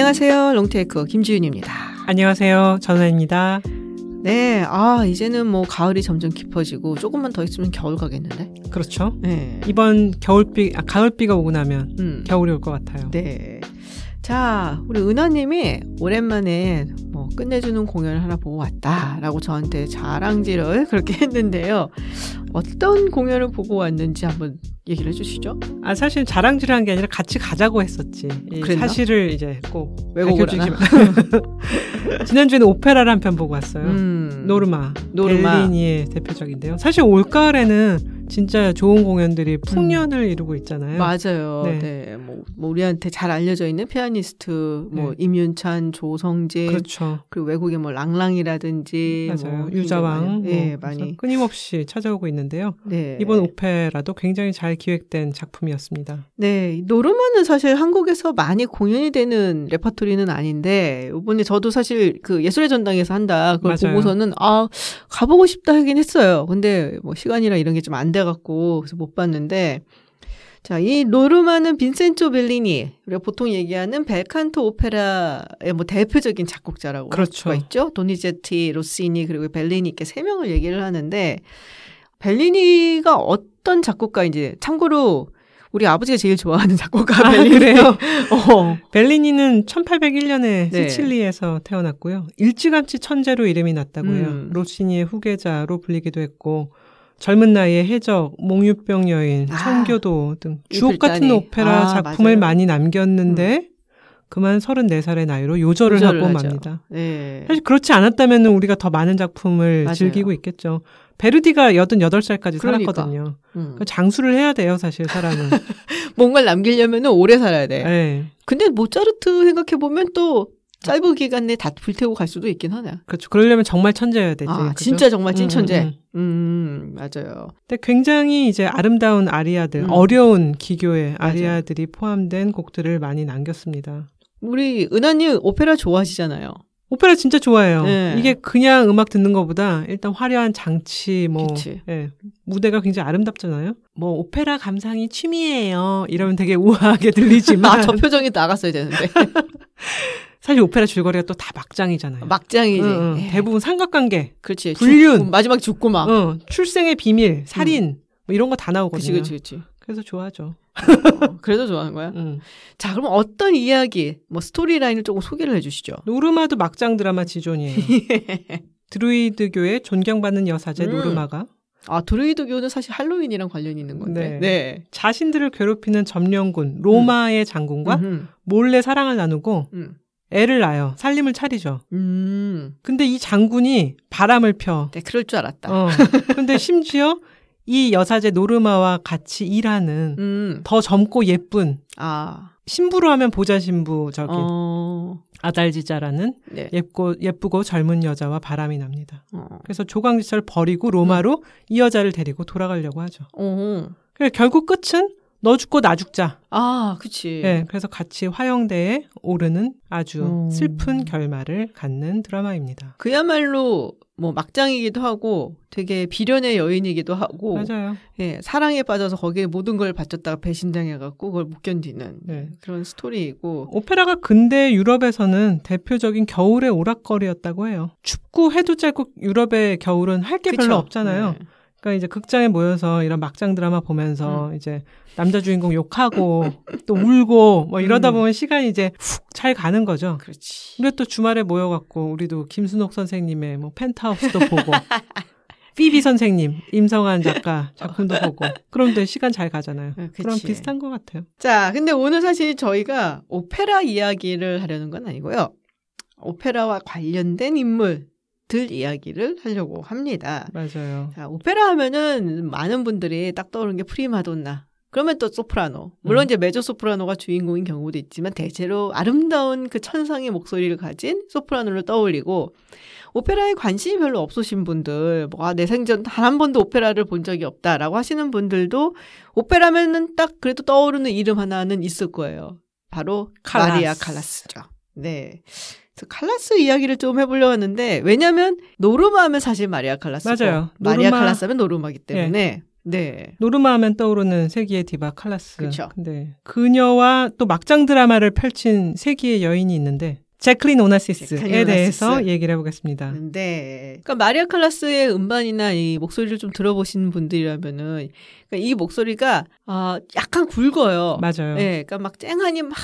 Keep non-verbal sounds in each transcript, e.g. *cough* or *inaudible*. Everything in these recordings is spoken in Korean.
안녕하세요. 롱테이크 김지윤입니다. 안녕하세요. 전화입니다. 네, 아 이제는 뭐 가을이 점점 깊어지고 조금만 더 있으면 겨울 가겠는데. 그렇죠. 네. 이번 겨울비, 아, 가을비가 오고 나면 음. 겨울이 올 것 같아요. 네. 자, 우리 은하님이 오랜만에 뭐 끝내주는 공연을 하나 보고 왔다라고 저한테 자랑질을 *laughs* 그렇게 했는데요. 어떤 공연을 보고 왔는지 한번 얘기를 해주시죠. 아, 사실 자랑질한 게 아니라 같이 가자고 했었지. 사실을 이제 꼭 왜곡을 마. *laughs* 지난주에는 오페라를 한 편 보고 왔어요. 음. 노르마. 노르마. 벨리니의 대표적인데요. 사실 올 가을에는 진짜 좋은 공연들이 풍년을 이루고 있잖아요. 맞아요. 네. 네. 뭐, 뭐 우리한테 잘 알려져 있는 피아니스트, 뭐 네. 임윤찬, 조성재, 그렇죠. 그리고 외국의 뭐 랑랑이라든지, 맞아요. 뭐 유자왕. 예, 뭐 많이. 끊임없이 찾아오고 있는데요. 네. 이번 오페라도 굉장히 잘 기획된 작품이었습니다. 네, 노르마는 사실 한국에서 많이 공연이 되는 레퍼토리는 아닌데 이번에 저도 사실 그 예술의 전당에서 한다 그걸 맞아요. 보고서는 아 가보고 싶다 하긴 했어요. 근데 뭐 시간이나 이런 게 좀 안 돼 갖고 그래서 못 봤는데 자, 이 노르마는 빈센조 벨리니 우리가 보통 얘기하는 벨칸토 오페라의 뭐 대표적인 작곡자라고 할 그렇죠. 수가 있죠. 도니제티, 로시니 그리고 벨리니 이렇게 세 명을 얘기를 하는데 벨리니가 어떤 작곡가인지 참고로 우리 아버지가 제일 좋아하는 작곡가 아, 벨리니. 그래요? *laughs* 어. 벨리니는 1801년에 네. 시칠리에서 태어났고요. 일찌감치 천재로 이름이 났다고요. 음. 로시니의 후계자로 불리기도 했고 젊은 나이에 해적, 몽유병 여인, 아, 청교도 등 주옥 같은. 오페라 아, 작품을 맞아요. 많이 남겼는데 그만 34살의 나이로 요절을, 요절을 하고 하죠. 맙니다. 네. 사실 그렇지 않았다면 우리가 더 많은 작품을 맞아요. 즐기고 있겠죠. 베르디가 88살까지 그러니까. 살았거든요. 음. 그 장수를 해야 돼요, 사실 사람은. *laughs* 뭔가를 남기려면 오래 살아야 돼. 네. 근데 모차르트 생각해 보면 또 짧은 기간 내에 다 불태우고 갈 수도 있긴 하네. 그렇죠. 그러려면 정말 천재여야 되지. 아, 그죠? 진짜 정말 음, 찐천재. 음, 음. 음, 맞아요. 근데 굉장히 이제 아름다운 아리아들, 음. 어려운 기교의 맞아요. 아리아들이 포함된 곡들을 많이 남겼습니다. 우리 은하님 오페라 좋아하시잖아요. 오페라 진짜 좋아해요. 네. 이게 그냥 음악 듣는 것보다 일단 화려한 장치, 뭐. 예, 무대가 굉장히 아름답잖아요. 뭐 오페라 감상이 취미예요. 이러면 되게 우아하게 들리지만 *laughs* 아, 저 표정이 나갔어야 되는데. *laughs* 사실 오페라 줄거리가 또 다 막장이잖아요. 막장이지. 응, 응. 예. 대부분 삼각관계, 그렇지. 불륜. 죽고, 마지막 죽고 막. 어, 출생의 비밀, 살인 뭐 이런 거 다 나오거든요. 그치, 그치. 그래서 좋아하죠. 어, 그래도 좋아하는 거야? 음. 자, 그럼 어떤 이야기, 뭐 스토리라인을 조금 소개를 해주시죠. 노르마도 막장 드라마 지존이에요. *laughs* 드루이드교의 존경받는 여사제 음. 노르마가 아, 드루이드교는 사실 할로윈이랑 관련이 있는 건데. 네. 네. 자신들을 괴롭히는 점령군 로마의 장군과 음흠. 몰래 사랑을 나누고 음. 애를 낳아요. 살림을 차리죠. 음. 근데 이 장군이 바람을 펴. 네, 그럴 줄 알았다. 어. 근데 심지어 이 여사제 노르마와 같이 일하는 음. 더 젊고 예쁜 아. 신부로 하면 보조 신부 저기 어. 아달지사라는 네. 예쁘고 예쁘고 젊은 여자와 바람이 납니다. 어. 그래서 조강지철 버리고 로마로 이 여자를 데리고 돌아가려고 하죠. 어. 그래 결국 끝은 너 죽고 나 죽자. 아, 그치. 예, 그래서 같이 화영대에 오르는 아주 음. 슬픈 결말을 갖는 드라마입니다. 그야말로 뭐 막장이기도 하고 되게 비련의 여인이기도 하고 맞아요. 예, 사랑에 빠져서 거기에 모든 걸 바쳤다가 배신당해 갖고 그걸 못 견디는 네. 그런 스토리이고 오페라가 근대 유럽에서는 대표적인 겨울의 오락거리였다고 해요. 춥고 해도 짧고 유럽의 겨울은 할 게 별로? 없잖아요. 네. 그러니까 이제 극장에 모여서 이런 막장 드라마 보면서 이제 남자 주인공 욕하고 *laughs* 또 울고 뭐 이러다 음. 보면 시간이 이제 훅 잘 가는 거죠. 그렇지. 우리 또 주말에 모여갖고 우리도 김순옥 선생님의 뭐 펜트하우스도 *laughs* 보고 피비 선생님, 임성한 작가 작품도 *laughs* 보고 그럼 또 시간 잘 가잖아요. 네. 그럼 비슷한 것 같아요. 자, 근데 오늘 사실 저희가 오페라 이야기를 하려는 건 아니고요. 오페라와 관련된 인물 들 이야기를 하려고 합니다. 맞아요. 자, 오페라 하면은 많은 분들이 딱 떠오르는 게 프리마돈나. 그러면 또 소프라노. 물론 음. 이제 메조 소프라노가 주인공인 경우도 있지만 대체로 아름다운 그 천상의 목소리를 가진 소프라노를 떠올리고 오페라에 관심이 별로 없으신 분들, 뭐, 아, 내 생전 단 한 번도 오페라를 본 적이 없다라고 하시는 분들도 오페라면은 딱 그래도 떠오르는 이름 하나는 있을 거예요. 바로 칼라스. 마리아 칼라스죠. 네. 칼라스 이야기를 좀 해보려고 하는데 왜냐하면 노르마 하면 사실 마리아 칼라스고 맞아요. 마리아 노르마- 칼라스 하면 노르마기 때문에 네. 노르마 하면 떠오르는 세기의 디바 칼라스. 그쵸. 근데 그녀와 또 막장 드라마를 펼친 세기의 여인이 있는데 재클린 오나시스에 재클린 대해서 오나시스. 얘기를 해보겠습니다. 네. 그러니까 마리아 칼라스의 음반이나 이 목소리를 좀 들어보신 분들이라면은 그러니까 이 목소리가 아 약간 굵어요. 맞아요. 네, 그러니까 막 쨍하니 막,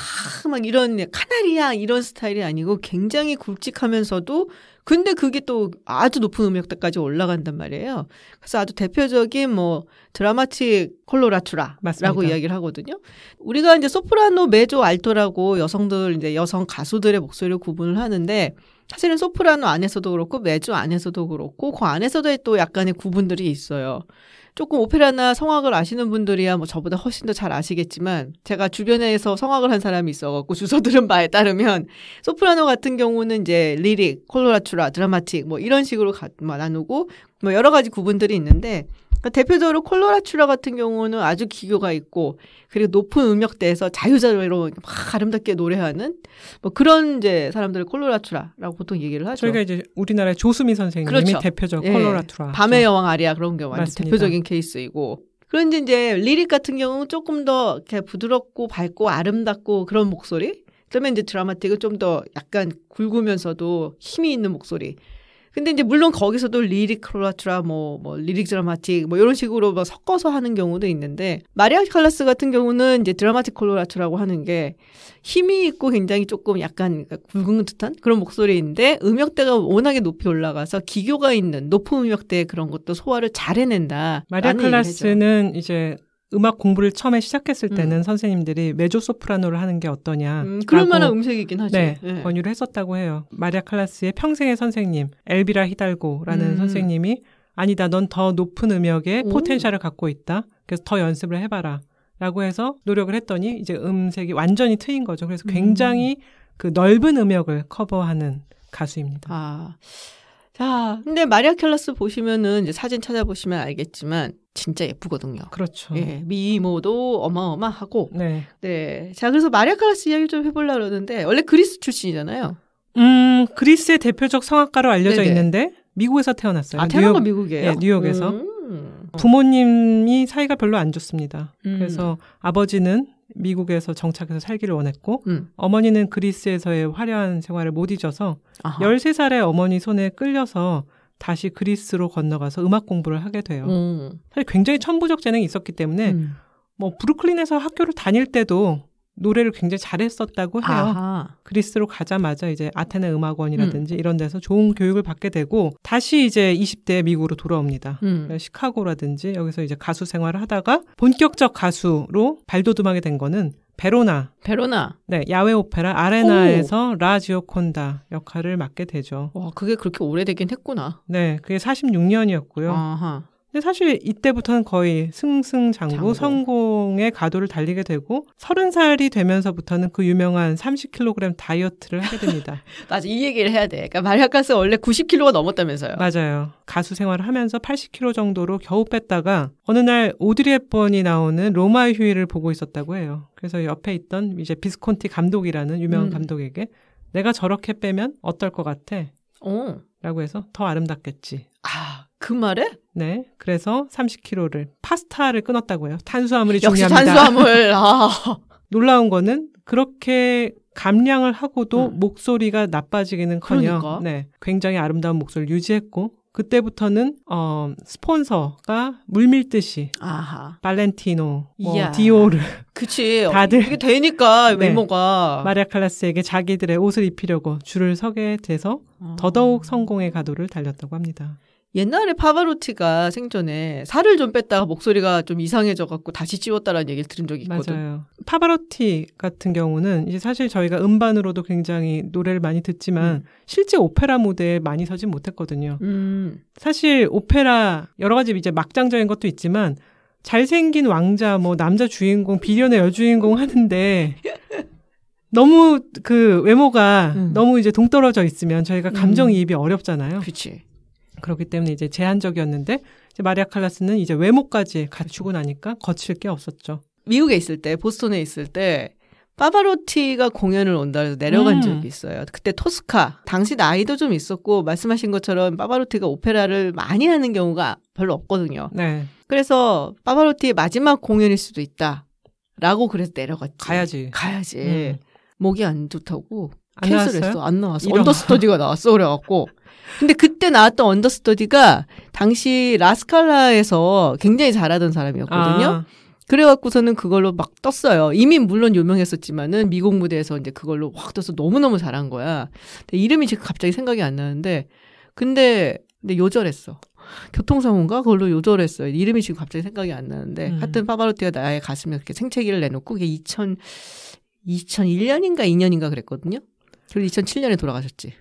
막 이런 카나리아 이런 스타일이 아니고 굉장히 굵직하면서도 근데 그게 또 아주 높은 음역대까지 올라간단 말이에요. 그래서 아주 대표적인 뭐 드라마틱 콜로라투라라고. 이야기를 하거든요. 우리가 이제 소프라노, 메조, 알토라고 여성들 이제 여성 가수들의 목소리를 구분을 하는데 사실은 소프라노 안에서도 그렇고 메조 안에서도 그렇고 그 안에서도 또 약간의 구분들이 있어요. 조금 오페라나 성악을 아시는 분들이야 뭐 저보다 훨씬 더 잘 아시겠지만 제가 주변에서 성악을 한 사람이 있어갖고 주워 들은 바에 따르면 소프라노 같은 경우는 이제 리릭, 콜로라투라, 드라마틱 뭐 이런 식으로 가, 뭐 나누고 뭐 여러 가지 구분들이 있는데 그러니까 대표적으로 콜로라투라 같은 경우는 아주 기교가 있고 그리고 높은 음역대에서 자유자재로 막 아름답게 노래하는 뭐 그런 이제 사람들을 콜로라투라라고 보통 얘기를 하죠. 저희가 이제 우리나라의 조수미 선생님이 그렇죠. 대표적 예. 콜로라투라. 밤의 여왕 아리아 그런 게 완전 맞습니다. 대표적인 케이스이고. 그런데 이제 리릭 같은 경우는 조금 더 이렇게 부드럽고 밝고 아름답고 그런 목소리. 그러면 이제 드라마틱은 좀 더 약간 굵으면서도 힘이 있는 목소리. 근데 이제 물론 거기서도 리릭 콜로라투라 뭐, 뭐 리릭 드라마틱 뭐 이런 식으로 막 섞어서 하는 경우도 있는데 마리아 칼라스 같은 경우는 이제 드라마틱 콜로라투라고 하는 게 힘이 있고 굉장히 조금 약간 굵은 듯한 그런 목소리인데 음역대가 워낙에 높이 올라가서 기교가 있는 높은 음역대의 그런 것도 소화를 잘 해낸다. 마리아 칼라스는 이제 음악 공부를 처음에 시작했을 음. 때는 선생님들이 메조 소프라노를 하는 게 어떠냐. 음, 그럴 만한 음색이긴 하죠. 네, 네. 권유를 했었다고 해요. 마리아 칼라스의 평생의 선생님 엘비라 히달고라는 음. 선생님이 아니다, 넌 더 높은 음역의 오. 포텐셜을 갖고 있다. 그래서 더 연습을 해봐라. 라고 해서 노력을 했더니 이제 음색이 완전히 트인 거죠. 그래서 음. 굉장히 그 넓은 음역을 커버하는 가수입니다. 아. 자, 근데 마리아 캘라스 보시면은 이제 사진 찾아보시면 알겠지만 진짜 예쁘거든요. 그렇죠. 예, 미모도 어마어마하고. 네. 네. 자, 그래서 마리아 칼라스 이야기 좀 해보려고 그러는데, 원래 그리스 출신이잖아요. 음, 그리스의 대표적 성악가로 알려져 네네. 있는데 미국에서 태어났어요. 아, 태어난 건 뉴욕- 미국이에요? 예, 뉴욕에서. 음. 부모님이 사이가 별로 안 좋습니다. 음. 그래서 아버지는 미국에서 정착해서 살기를 원했고 음. 어머니는 그리스에서의 화려한 생활을 못 잊어서 아하. 13살에 어머니 손에 끌려서 다시 그리스로 건너가서 음악 공부를 하게 돼요. 음. 사실 굉장히 천부적 재능이 있었기 때문에 음. 뭐 브루클린에서 학교를 다닐 때도 노래를 굉장히 잘했었다고 해요. 아하. 그리스로 가자마자 이제 아테네 음. 음악원이라든지 이런 데서 좋은 교육을 받게 되고 다시 이제 20대 미국으로 돌아옵니다. 음. 시카고라든지 여기서 이제 가수 생활을 하다가 본격적 가수로 발돋움하게 된 거는 베로나, 베로나. 네, 야외 오페라 아레나에서 라지오콘다 역할을 맡게 되죠. 와, 그게 그렇게 오래되긴 했구나. 네, 그게 46년이었고요. 아하. 근데 사실 이때부터는 거의 승승장구 장구. 성공의 가도를 달리게 되고 30살이 되면서부터는 그 유명한 30kg 다이어트를 하게 됩니다. *laughs* 맞아, 이 얘기를 해야 돼. 그러니까 마리아 칼라스 원래 90kg가 넘었다면서요. 맞아요. 가수 생활을 하면서 80kg 정도로 겨우 뺐다가 어느 날 오드리 헵번이 나오는 로마의 휴일을 보고 있었다고 해요. 그래서 옆에 있던 이제 비스콘티 감독이라는 유명한 음. 감독에게 내가 저렇게 빼면 어떨 것 같아? 어. 라고 해서 더 아름답겠지. 아, 그 말에? 네. 그래서 30kg를 파스타를 끊었다고 해요. 탄수화물이 역시 중요합니다. 탄수화물. *laughs* 아. 놀라운 거는 그렇게 감량을 하고도 음. 목소리가 나빠지기는커녕 그러니까. 네, 굉장히 아름다운 목소리를 유지했고 그때부터는 어, 스폰서가 물밀듯이 아하. 발렌티노, 뭐 이야. 디오르, 그치. *laughs* 다들- 이게 되니까 네. 외모가. 마리아 칼라스에게 자기들의 옷을 입히려고 줄을 서게 돼서 어. 더더욱 성공의 가도를 달렸다고 합니다. 옛날에 파바로티가 생전에 살을 좀 뺐다가 목소리가 좀 이상해져 갖고 다시 찌웠다라는 얘기를 들은 적이 있거든. 맞아요. 파바로티 같은 경우는 이제 사실 저희가 음반으로도 굉장히 노래를 많이 듣지만 음. 실제 오페라 무대에 많이 서진 못했거든요. 음. 사실 오페라 여러 가지 이제 막장적인 것도 있지만 잘생긴 왕자 뭐 남자 주인공 비련의 여주인공 하는데 *laughs* 너무 그 외모가 음. 너무 이제 동떨어져 있으면 저희가 감정이입이 어렵잖아요. 그치. 그렇기 때문에 이제 제한적이었는데 이제 마리아 칼라스는 이제 외모까지 갖추고 나니까 거칠 게 없었죠. 미국에 있을 때, 보스턴에 있을 때, 파바로티가 공연을 온다 해서 내려간 음. 적이 있어요. 그때 토스카. 당시 나이도 좀 있었고 말씀하신 것처럼 파바로티가 오페라를 많이 하는 경우가 별로 없거든요. 네. 그래서 파바로티의 마지막 공연일 수도 있다. 라고 그래서 내려갔지. 가야지. 가야지. 음. 목이 안 좋다고 안 캔슬했어. 나왔어요? 안 나왔어. 이런. 언더스터디가 나왔어. 그래갖고. 근데 그때 나왔던 언더스터디가 당시 라스칼라에서 굉장히 잘하던 사람이었거든요. 아, 그래갖고서는 그걸로 막 떴어요. 이미 물론 유명했었지만은 미국 무대에서 이제 그걸로 확 떠서 너무너무 잘한 거야. 근데 이름이 지금 갑자기 생각이 안 나는데, 근데, 근데 요절했어. 교통사고인가? 그걸로 요절했어요. 이름이 지금 갑자기 생각이 안 나는데, 음. 하여튼 파바로티가 나의 가슴에 그렇게 생채기를 내놓고, 그게 2000, 2001년인가 2년인가 그랬거든요. 그리고 2007년에 돌아가셨지.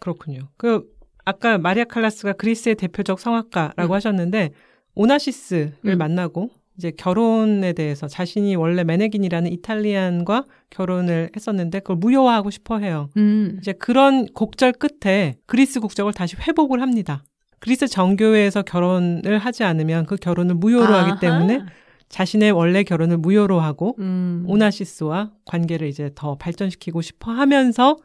그렇군요. 그 아까 마리아 칼라스가 그리스의 대표적 성악가라고 음. 하셨는데 오나시스를 음. 만나고 이제 결혼에 대해서 자신이 원래 메네긴이라는 이탈리안과 결혼을 했었는데 그걸 무효화하고 싶어 해요. 음. 이제 그런 곡절 끝에 그리스 국적을 다시 회복을 합니다. 그리스 정교회에서 결혼을 하지 않으면 그 결혼을 무효로 하기 때문에 자신의 원래 결혼을 무효로 하고 음. 오나시스와 관계를 이제 더 발전시키고 싶어 하면서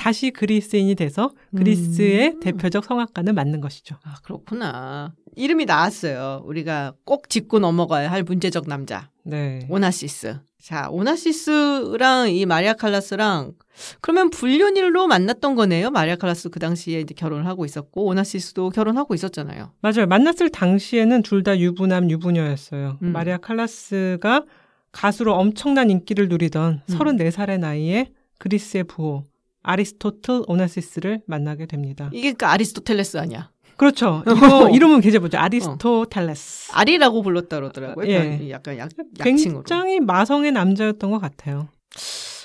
다시 그리스인이 돼서 그리스의 음. 대표적 성악가는 맞는 것이죠. 아, 그렇구나. 이름이 나왔어요. 우리가 꼭 짚고 넘어가야 할 문제적 남자. 네. 오나시스. 자, 오나시스랑 이 마리아 칼라스랑 그러면 불륜으로 만났던 거네요. 마리아 칼라스 그 당시에 이제 결혼을 하고 있었고 오나시스도 결혼하고 있었잖아요. 맞아요. 만났을 당시에는 둘 다 유부남 유부녀였어요. 음. 마리아 칼라스가 가수로 엄청난 인기를 누리던 음. 34살의 나이에 그리스의 부호 아리스토틀 오나시스를 만나게 됩니다. 이게 그 아리스토텔레스 아니야. 그렇죠. *laughs* 이거 이름은 계제보죠. 아리스토텔레스. 아리라고 불렀다 그러더라고요. 예. 약간 약, 약칭으로. 굉장히 마성의 남자였던 것 같아요.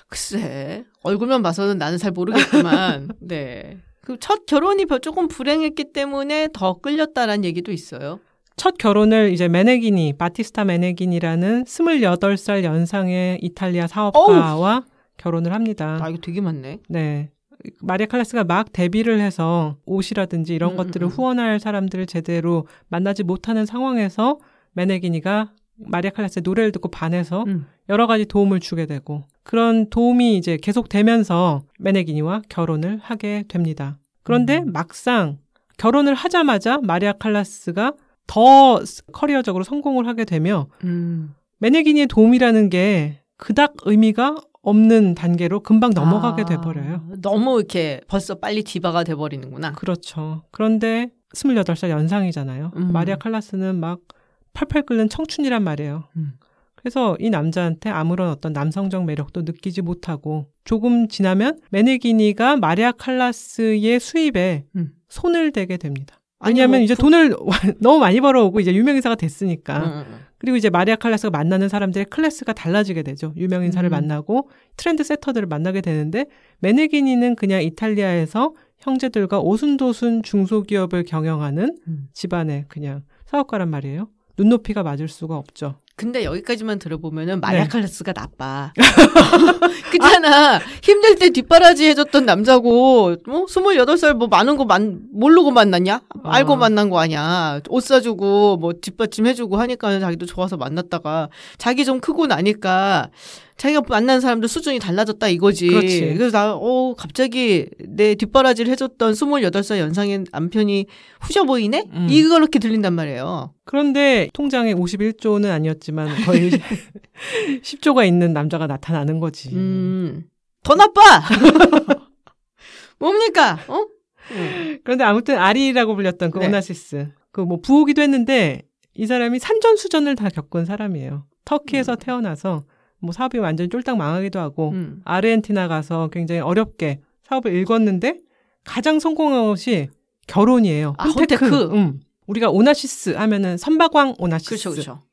글쎄, 얼굴만 봐서는 나는 잘 모르겠지만, *laughs* 네. 그 첫 결혼이 별- 조금 불행했기 때문에 더 끌렸다라는 얘기도 있어요. 첫 결혼을 이제 메네기니, 바티스타 메네기니라는 28살 연상의 이탈리아 사업가와 결혼을 합니다. 아, 이거 되게 많네. 네. 마리아 칼라스가 막 데뷔를 해서 옷이라든지 이런 음, 것들을 음, 음. 후원할 사람들을 제대로 만나지 못하는 상황에서 메네기니가 마리아 칼라스의 노래를 듣고 반해서 음. 여러 가지 도움을 주게 되고 그런 도움이 이제 계속 되면서 메네기니와 결혼을 하게 됩니다. 그런데 음. 막상 결혼을 하자마자 마리아 칼라스가 더 커리어적으로 성공을 하게 되며 음. 메네기니의 도움이라는 게 그닥 의미가 없는 단계로 금방 넘어가게 아, 돼버려요. 너무 이렇게 벌써 빨리 디바가 돼버리는구나. 그렇죠. 그런데 28살 연상이잖아요. 음. 마리아 칼라스는 막 팔팔 끓는 청춘이란 말이에요. 음. 그래서 이 남자한테 아무런 어떤 남성적 매력도 느끼지 못하고 조금 지나면 메네기니가 마리아 칼라스의 수입에 음. 손을 대게 됩니다. 왜냐하면 뭐 이제 부- 돈을 *laughs* 너무 많이 벌어오고 이제 유명인사가 됐으니까. 그리고 이제 마리아 칼라스가 만나는 사람들의 클래스가 달라지게 되죠. 유명 인사를 음. 만나고 트렌드 세터들을 만나게 되는데 메네기니는 그냥 이탈리아에서 형제들과 오순도순 중소기업을 경영하는 음. 집안의 그냥 사업가란 말이에요. 눈높이가 맞을 수가 없죠. 근데 여기까지만 들어보면은 마리아 네. 칼라스가 나빠. *laughs* 그잖아. 힘들 때 뒷바라지 해줬던 남자고, 뭐, 28살 뭐 많은 거 만, 모르고 만났냐? 알고 어. 만난 거 아니야. 옷 사주고, 뭐, 뒷받침 해주고 하니까 자기도 좋아서 만났다가, 자기 좀 크고 나니까, 자기가 만난 사람들 수준이 달라졌다 이거지. 그렇지. 그래서 나, 어, 갑자기 내 뒷바라지를 해줬던 28살 연상의 남편이 후져 보이네? 음. 이렇게 들린단 말이에요. 그런데 통장에 51조는 아니었지만 거의 *laughs* 10조가 있는 남자가 나타나는 거지. 음, 더 나빠! *laughs* 뭡니까? 어? 음. 그런데 아무튼 아리라고 불렸던 그 네. 오나시스. 그 뭐 부호기도 했는데 이 사람이 산전수전을 다 겪은 사람이에요. 터키에서 태어나서 뭐 사업이 완전히 쫄딱 망하기도 하고 음. 아르헨티나 가서 굉장히 어렵게 사업을 일궜는데 가장 성공한 것이 결혼이에요. 아, 혼테크. 음. 우리가 오나시스 하면은 선박왕 오나시스. 그렇죠, 그렇죠.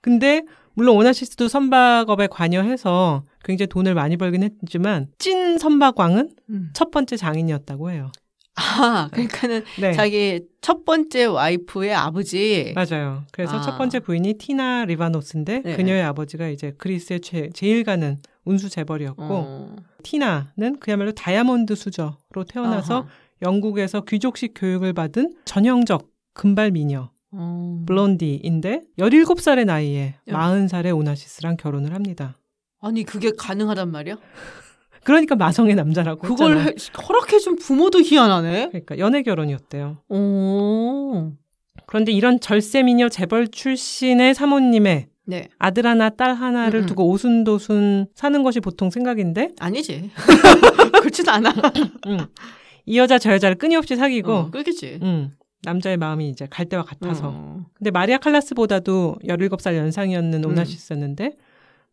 근데 물론 오나시스도 선박업에 관여해서 굉장히 돈을 많이 벌긴 했지만 찐 선박왕은 음. 첫 번째 장인이었다고 해요. 아, 그러니까는 네. 자기 첫 번째 와이프의 아버지. 맞아요. 그래서 아. 첫 번째 부인이 티나 리바노스인데 네. 그녀의 아버지가 이제 그리스의 제, 제일 가는 운수 재벌이었고 어. 티나는 그야말로 다이아몬드 수저로 태어나서 아하. 영국에서 귀족식 교육을 받은 전형적 금발 미녀 어. blondie인데 17살의 나이에 야. 40살의 오나시스랑 결혼을 합니다. 아니 그게 가능하단 말이야? 그러니까 마성의 남자라고 그걸. 해- 허락해준 부모도 희한하네. 그러니까 연애 결혼이었대요. 오. 그런데 이런 절세 미녀 재벌 출신의 사모님의 네. 아들 하나 딸 하나를 음, 음. 두고 오순도순 사는 것이 보통 생각인데 아니지. *laughs* 그렇지도 않아. 음. 이 여자 저 여자를 끊임없이 사귀고 어, 그렇겠지. 음, 남자의 마음이 이제 갈 때와 같아서 어. 근데 마리아 칼라스보다도 17살 연상이었는 음. 오나시스였는데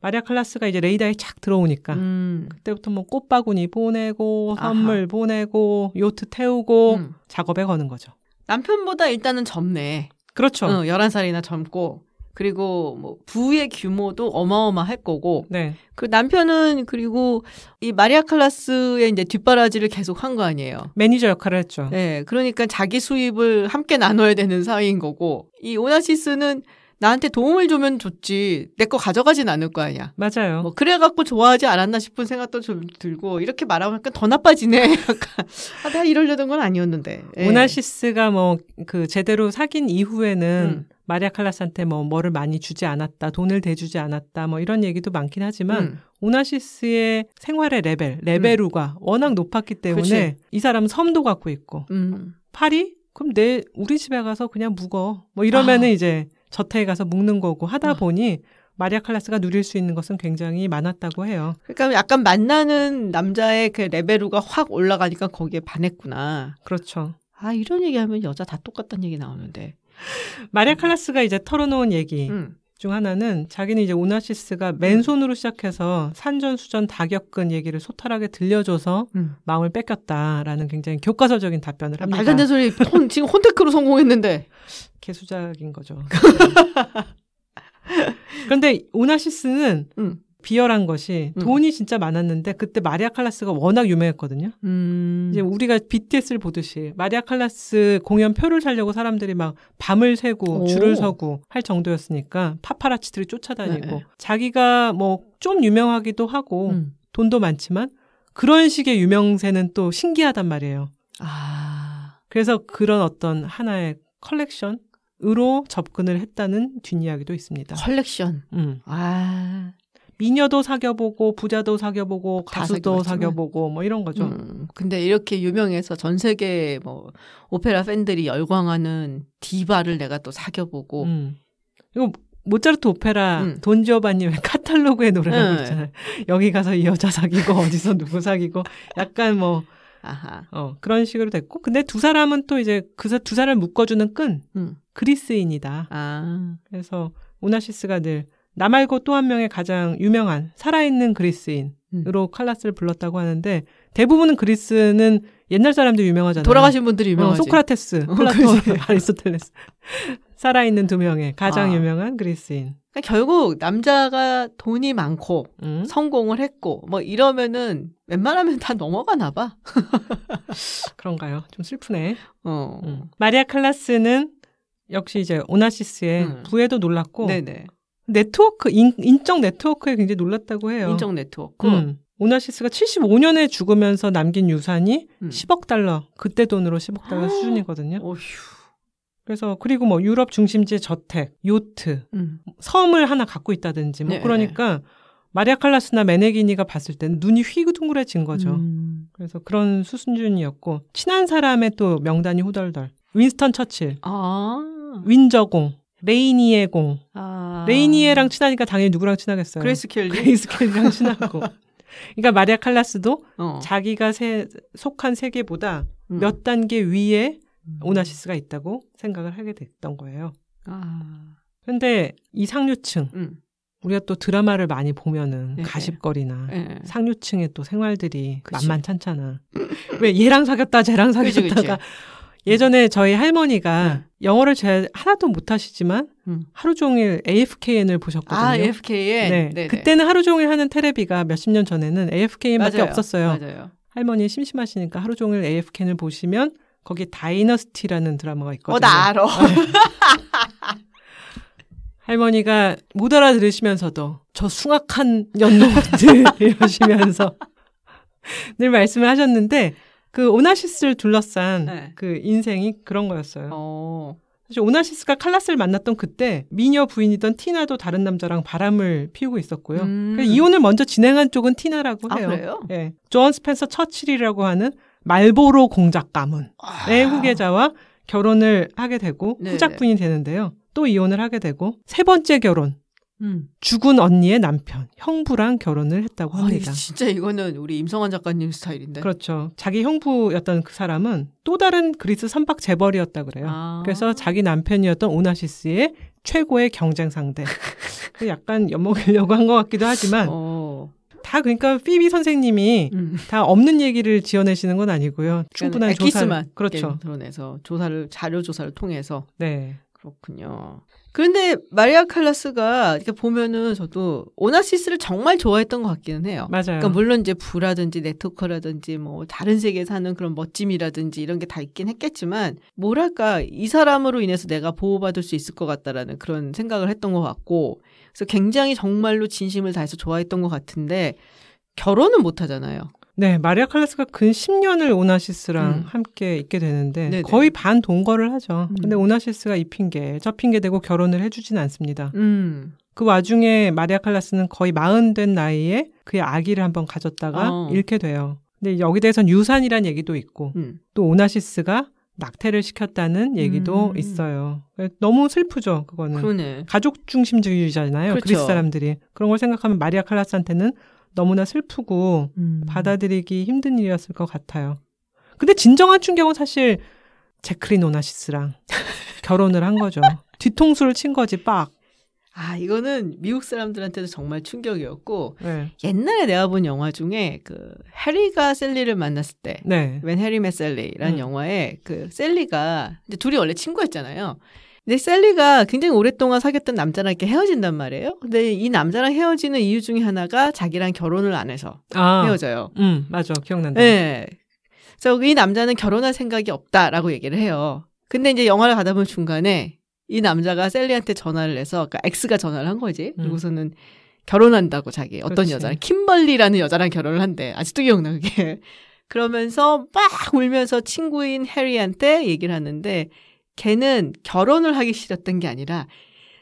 마리아 칼라스가 이제 레이다에 착 들어오니까 음. 그때부터 뭐 꽃바구니 보내고 아하. 선물 보내고 요트 태우고 음. 작업을 거는 거죠. 남편보다 일단은 젊네. 그렇죠. 어, 11살이나 젊고. 그리고 뭐 부의 규모도 어마어마할 거고 네. 그 남편은 그리고 이 마리아 칼라스의 이제 뒷바라지를 계속 한 거 아니에요. 매니저 역할을 했죠. 네, 그러니까 자기 수입을 함께 나눠야 되는 사이인 거고 이 오나시스는 나한테 도움을 주면 좋지 내 거 가져가진 않을 거 아니야. 맞아요. 뭐 그래갖고 좋아하지 않았나 싶은 생각도 좀 들고 이렇게 말하면 약간 더 나빠지네. *laughs* 약간 아, 나 이러려던 건 아니었는데. 예. 오나시스가 뭐 그 제대로 사귄 이후에는 음. 마리아 칼라스한테 뭐 뭐를 많이 주지 않았다, 돈을 대주지 않았다, 뭐 이런 얘기도 많긴 하지만 음. 오나시스의 생활의 레벨, 레베루가 워낙 높았기 때문에 그치. 이 사람 섬도 갖고 있고 음. 파리? 그럼 내 우리 집에 가서 그냥 묵어. 뭐 이러면은 아. 이제 저택에 가서 묵는 거고 하다 아. 보니 마리아 칼라스가 누릴 수 있는 것은 굉장히 많았다고 해요. 그러니까 약간 만나는 남자의 그 레베루가 확 올라가니까 거기에 반했구나. 그렇죠. 아 이런 얘기하면 여자 다 똑같다는 얘기 나오는데. 마리아 칼라스가 이제 털어놓은 얘기 음. 중 하나는 자기는 이제 오나시스가 맨손으로 시작해서 산전수전 다 겪은 얘기를 소탈하게 들려줘서 음. 마음을 뺏겼다라는 굉장히 교과서적인 답변을 합니다. 말도 안 되는 소리 혼, *laughs* 지금 혼테크로 성공했는데. 개수작인 거죠. *laughs* 그런데 오나시스는 음. 비열한 것이 음. 돈이 진짜 많았는데 그때 마리아 칼라스가 워낙 유명했거든요. 음. 이제 우리가 BTS를 보듯이 마리아 칼라스 공연 표를 사려고 사람들이 막 밤을 새고 오. 줄을 서고 할 정도였으니까 파파라치들이 쫓아다니고 네. 자기가 뭐 좀 유명하기도 하고 음. 돈도 많지만 그런 식의 유명세는 또 신기하단 말이에요. 아. 그래서 그런 어떤 하나의 컬렉션 으로 접근을 했다는 뒷이야기도 있습니다. 컬렉션. 음. 아. 미녀도 사귀어보고 부자도 사귀어보고 다 가수도. 사귀어보고 뭐 이런 거죠. 음. 근데 이렇게 유명해서 전 세계 뭐 오페라 팬들이 열광하는 디바를 내가 또 사귀어보고. 음. 이거 모차르트 오페라 음. 돈 지오반니의 카탈로그의 노래라고 네. 있잖아요. 여기 가서 이 여자 사귀고 어디서 누구 사귀고 약간 뭐 아하. 어, 그런 식으로 됐고 근데 두 사람은 또 이제 그 두 사람을 묶어주는 끈 음. 그리스인이다. 아. 그래서 오나시스가 늘 나 말고 또 한 명의 가장 유명한 살아있는 그리스인으로 음. 칼라스를 불렀다고 하는데 대부분은 그리스는 옛날 사람들 유명하잖아요. 돌아가신 분들이 어, 유명하지. 소크라테스, 어, 플라톤, 그치. *laughs* 아리스토텔레스. 살아있는 두 명의 가장 아. 유명한 그리스인. 그러니까 결국 남자가 돈이 많고 음. 성공을 했고 뭐 이러면은 웬만하면 다 넘어가나 봐. *laughs* 그런가요? 좀 슬프네. 어. 음. 마리아 칼라스는 역시 이제 오나시스의 음. 부에도 놀랐고 네네. 네트워크 인, 인적 네트워크에 굉장히 놀랐다고 해요. 인적 네트워크. 음. 오나시스가 75년에 죽으면서 남긴 유산이 음. 10억 달러, 그때 돈으로 10억 달러 아. 수준이거든요. 어휴. 그래서 그리고 뭐 유럽 중심지의 저택, 요트, 음. 섬을 하나 갖고 있다든지 뭐 네. 그러니까 마리아 칼라스나 메네기니가 봤을 때는 눈이 휘둥그레진 거죠. 음. 그래서 그런 수준이었고 친한 사람의 또 명단이 후덜덜. 윈스턴 처칠, 아. 윈저공, 레이니에 공. 아. 레이니에랑 친하니까 당연히 누구랑 친하겠어요. 그레이스 켈리. 그레이스 켈리랑 친하고. *laughs* 그러니까 마리아 칼라스도 어. 자기가 세- 속한 세계보다 음. 몇 단계 위에 음. 오나시스가 있다고 생각을 하게 됐던 거예요. 아. 근데 이 상류층 음. 우리가 또 드라마를 많이 보면은 네. 가십거리나 예. 상류층의 또 생활들이 그치. 만만찮잖아. 왜 얘랑 사귀었다 쟤랑 그치, 사귀었다가 그치. 예전에 저희 할머니가 네. 영어를 제 하나도 못하시지만 음. 하루 종일 AFKN을 보셨거든요. 아, AFK에. 네. 네네. 그때는 하루 종일 하는 테레비가 몇십 년 전에는 AFKN밖에 맞아요. 없었어요. 맞아요. 할머니 심심하시니까 하루 종일 AFKN을 보시면 거기 다이너스티라는 드라마가 있거든요. 어, 나 알아. *laughs* 할머니가 못 알아들으시면서도 저 숭악한 연놈들 *laughs* 이러시면서 늘 말씀을 하셨는데 그 오나시스를 둘러싼 네. 그 인생이 그런 거였어요. 어. 사실 오나시스가 칼라스를 만났던 그때 미녀 부인이던 티나도 다른 남자랑 바람을 피우고 있었고요. 음. 이혼을 먼저 진행한 쪽은 티나라고 아, 해요. 그래요? 예. 존 스펜서 처칠이라고 하는 말보로 공작 가문의 아. 후계자와 결혼을 하게 되고 네네. 후작부인이 되는데요. 또 이혼을 하게 되고 세 번째 결혼 음. 죽은 언니의 남편 형부랑 결혼을 했다고 아, 합니다. 진짜 이거는 우리 임성환 작가님 스타일인데. 그렇죠. 자기 형부였던 그 사람은 또 다른 그리스 선박 재벌이었다 그래요. 아. 그래서 자기 남편이었던 오나시스의 최고의 경쟁 상대. *laughs* 그 약간 엿먹으려고 한 것 같기도 하지만 어. 다 그러니까 피비 선생님이 음. 다 없는 얘기를 지어내시는 건 아니고요. 충분한 조사 그렇죠. 드러내서 조사를 자료 조사를 통해서 네. 그렇군요. 그런데 마리아 칼라스가 이렇게 보면은 저도 오나시스를 정말 좋아했던 것 같기는 해요. 맞아요. 그러니까 물론 이제 부라든지 네트워크라든지 뭐 다른 세계에 사는 그런 멋짐이라든지 이런 게 다 있긴 했겠지만 뭐랄까 이 사람으로 인해서 내가 보호받을 수 있을 것 같다라는 그런 생각을 했던 것 같고 그래서 굉장히 정말로 진심을 다해서 좋아했던 것 같은데 결혼은 못 하잖아요. 네, 마리아 칼라스가 근 10년을 오나시스랑 음. 함께 있게 되는데 네네. 거의 반 동거를 하죠. 음. 근데 오나시스가 이 핑계, 저 핑계 대고 결혼을 해주진 않습니다. 음. 그 와중에 마리아 칼라스는 거의 마흔 된 나이에 그의 아기를 한번 가졌다가 어. 잃게 돼요. 근데 여기 대해서는 유산이란 얘기도 있고 음. 또 오나시스가 낙태를 시켰다는 얘기도 음. 있어요. 너무 슬프죠, 그거는. 그러네. 가족 중심주의잖아요. 그렇죠. 그리스 사람들이. 그런 걸 생각하면 마리아 칼라스한테는 너무나 슬프고 음. 받아들이기 힘든 일이었을 것 같아요. 근데 진정한 충격은 사실 재클린 오나시스랑 *laughs* 결혼을 한 거죠. 뒤통수를 친 거지 빡. 아 이거는 미국 사람들한테도 정말 충격이었고 네. 옛날에 내가 본 영화 중에 그 해리가 샐리를 만났을 때 네. 웬 해리 met 셀리라는 음. 영화에 그 샐리가 근데 둘이 원래 친구였잖아요. 근데 셀리가 굉장히 오랫동안 사귀었던 남자랑 이렇게 헤어진단 말이에요. 근데 이 남자랑 헤어지는 이유 중에 하나가 자기랑 결혼을 안 해서 아, 헤어져요. 음, 맞아. 기억난다. 네. 그래서 이 남자는 결혼할 생각이 없다라고 얘기를 해요. 근데 이제 영화를 가다 보면 중간에 이 남자가 셀리한테 전화를 해서 그러니까 엑스가 전화를 한 거지. 음. 그리고서는 결혼한다고 자기 어떤 그렇지. 여자랑 킴벌리라는 여자랑 결혼을 한대. 아직도 기억나 그게. *laughs* 그러면서 막 울면서 친구인 해리한테 얘기를 하는데 걔는 결혼을 하기 싫었던 게 아니라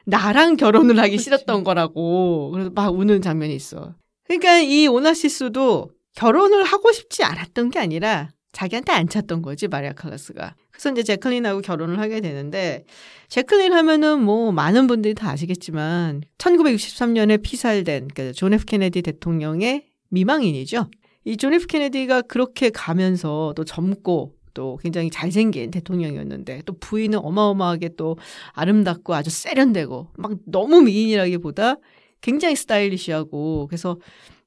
나랑 결혼을 하기 그치. 싫었던 거라고. 그래서 막 우는 장면이 있어. 그러니까 이 오나시스도 결혼을 하고 싶지 않았던 게 아니라 자기한테 안 찼던 거지 마리아 칼라스가. 그래서 이제 제클린하고 결혼을 하게 되는데 제클린 하면은 뭐 많은 분들이 다 아시겠지만 1963년에 피살된 그존 F 케네디 대통령의 미망인이죠. 이존 F 케네디가 그렇게 가면서 또 젊고 또 굉장히 잘생긴 대통령이었는데 또 부인은 어마어마하게 또 아름답고 아주 세련되고 막 너무 미인이라기보다 굉장히 스타일리시하고 그래서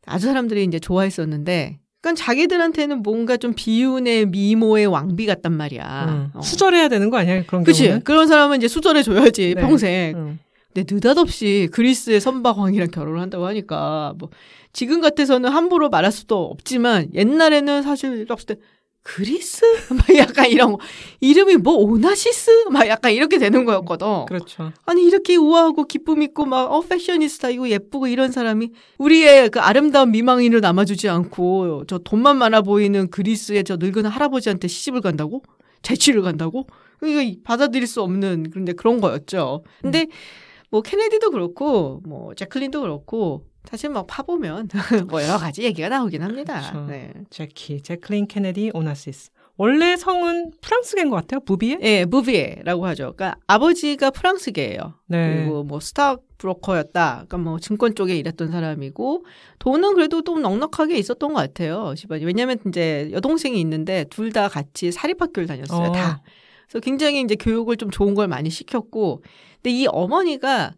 아주 사람들이 이제 좋아했었는데 그러니까 자기들한테는 뭔가 좀 비운의 미모의 왕비 같단 말이야. 음. 어. 수절해야 되는 거 아니야? 그런 그치? 경우는? 그런 사람은 이제 수절해 줘야지 네. 평생. 음. 근데 느닷없이 그리스의 선박왕이랑 결혼을 한다고 하니까 뭐 지금 같아서는 함부로 말할 수도 없지만 옛날에는 사실 봤을 때 그리스 *laughs* 막 약간 이런 거. 이름이 뭐 오나시스 막 약간 이렇게 되는 거였거든. 그렇죠. 아니 이렇게 우아하고 기쁨 있고 막 어 패셔니스타 이고 예쁘고 이런 사람이 우리의 그 아름다운 미망인을 남아주지 않고 저 돈만 많아 보이는 그리스의 저 늙은 할아버지한테 시집을 간다고 재취를 간다고 이거 받아들일 수 없는 그런데 그런 거였죠. 근데 뭐 케네디도 그렇고 뭐 제클린도 그렇고 사실 뭐 파보면 *laughs* 뭐 여러 가지 얘기가 나오긴 합니다. 그렇죠. 네. 재키, 재클린 케네디 오나시스. 원래 성은 프랑스계인 것 같아요. 부비에? 예, 부비에라고 하죠. 그러니까 아버지가 프랑스계예요. 네. 그리고 뭐 stock 브로커였다. 그러니까 뭐 증권 쪽에 일했던 사람이고 돈은 그래도 좀 넉넉하게 있었던 것 같아요. 집안이. 왜냐하면 이제 여동생이 있는데 둘 다 같이 사립학교를 다녔어요. 어. 다. 그래서 굉장히 이제 교육을 좀 좋은 걸 많이 시켰고, 근데 이 어머니가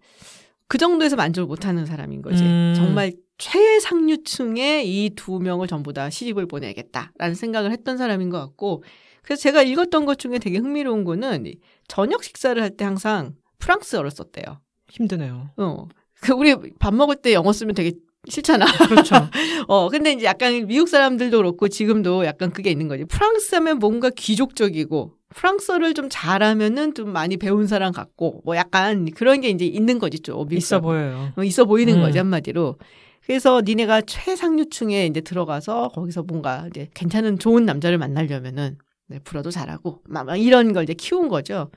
그 정도에서 만족을 못하는 사람인 거지. 음. 정말 최상류층의 이두 명을 전부 다 시집을 보내겠다라는 생각을 했던 사람인 것 같고, 그래서 제가 읽었던 것 중에 되게 흥미로운 거는 이 저녁 식사를 할 때 항상 프랑스어를 썼대요. 힘드네요. 어. 그 우리 밥 먹을 때 영어 쓰면 되게 싫잖아. 그렇죠. *laughs* 어, 근데 이제 약간 미국 사람들도 그렇고 지금도 약간 그게 있는 거지. 프랑스 하면 뭔가 귀족적이고 프랑스어를 좀 잘하면은 좀 많이 배운 사람 같고 뭐 약간 그런 게 이제 있는 거지 좀. 있어. 보여요. 어, 있어 보이는 음. 거지 한마디로. 그래서 니네가 최상류층에 이제 들어가서 거기서 뭔가 이제 괜찮은 좋은 남자를 만나려면은 네, 불어도 잘하고 막, 막 이런 걸 이제 키운 거죠.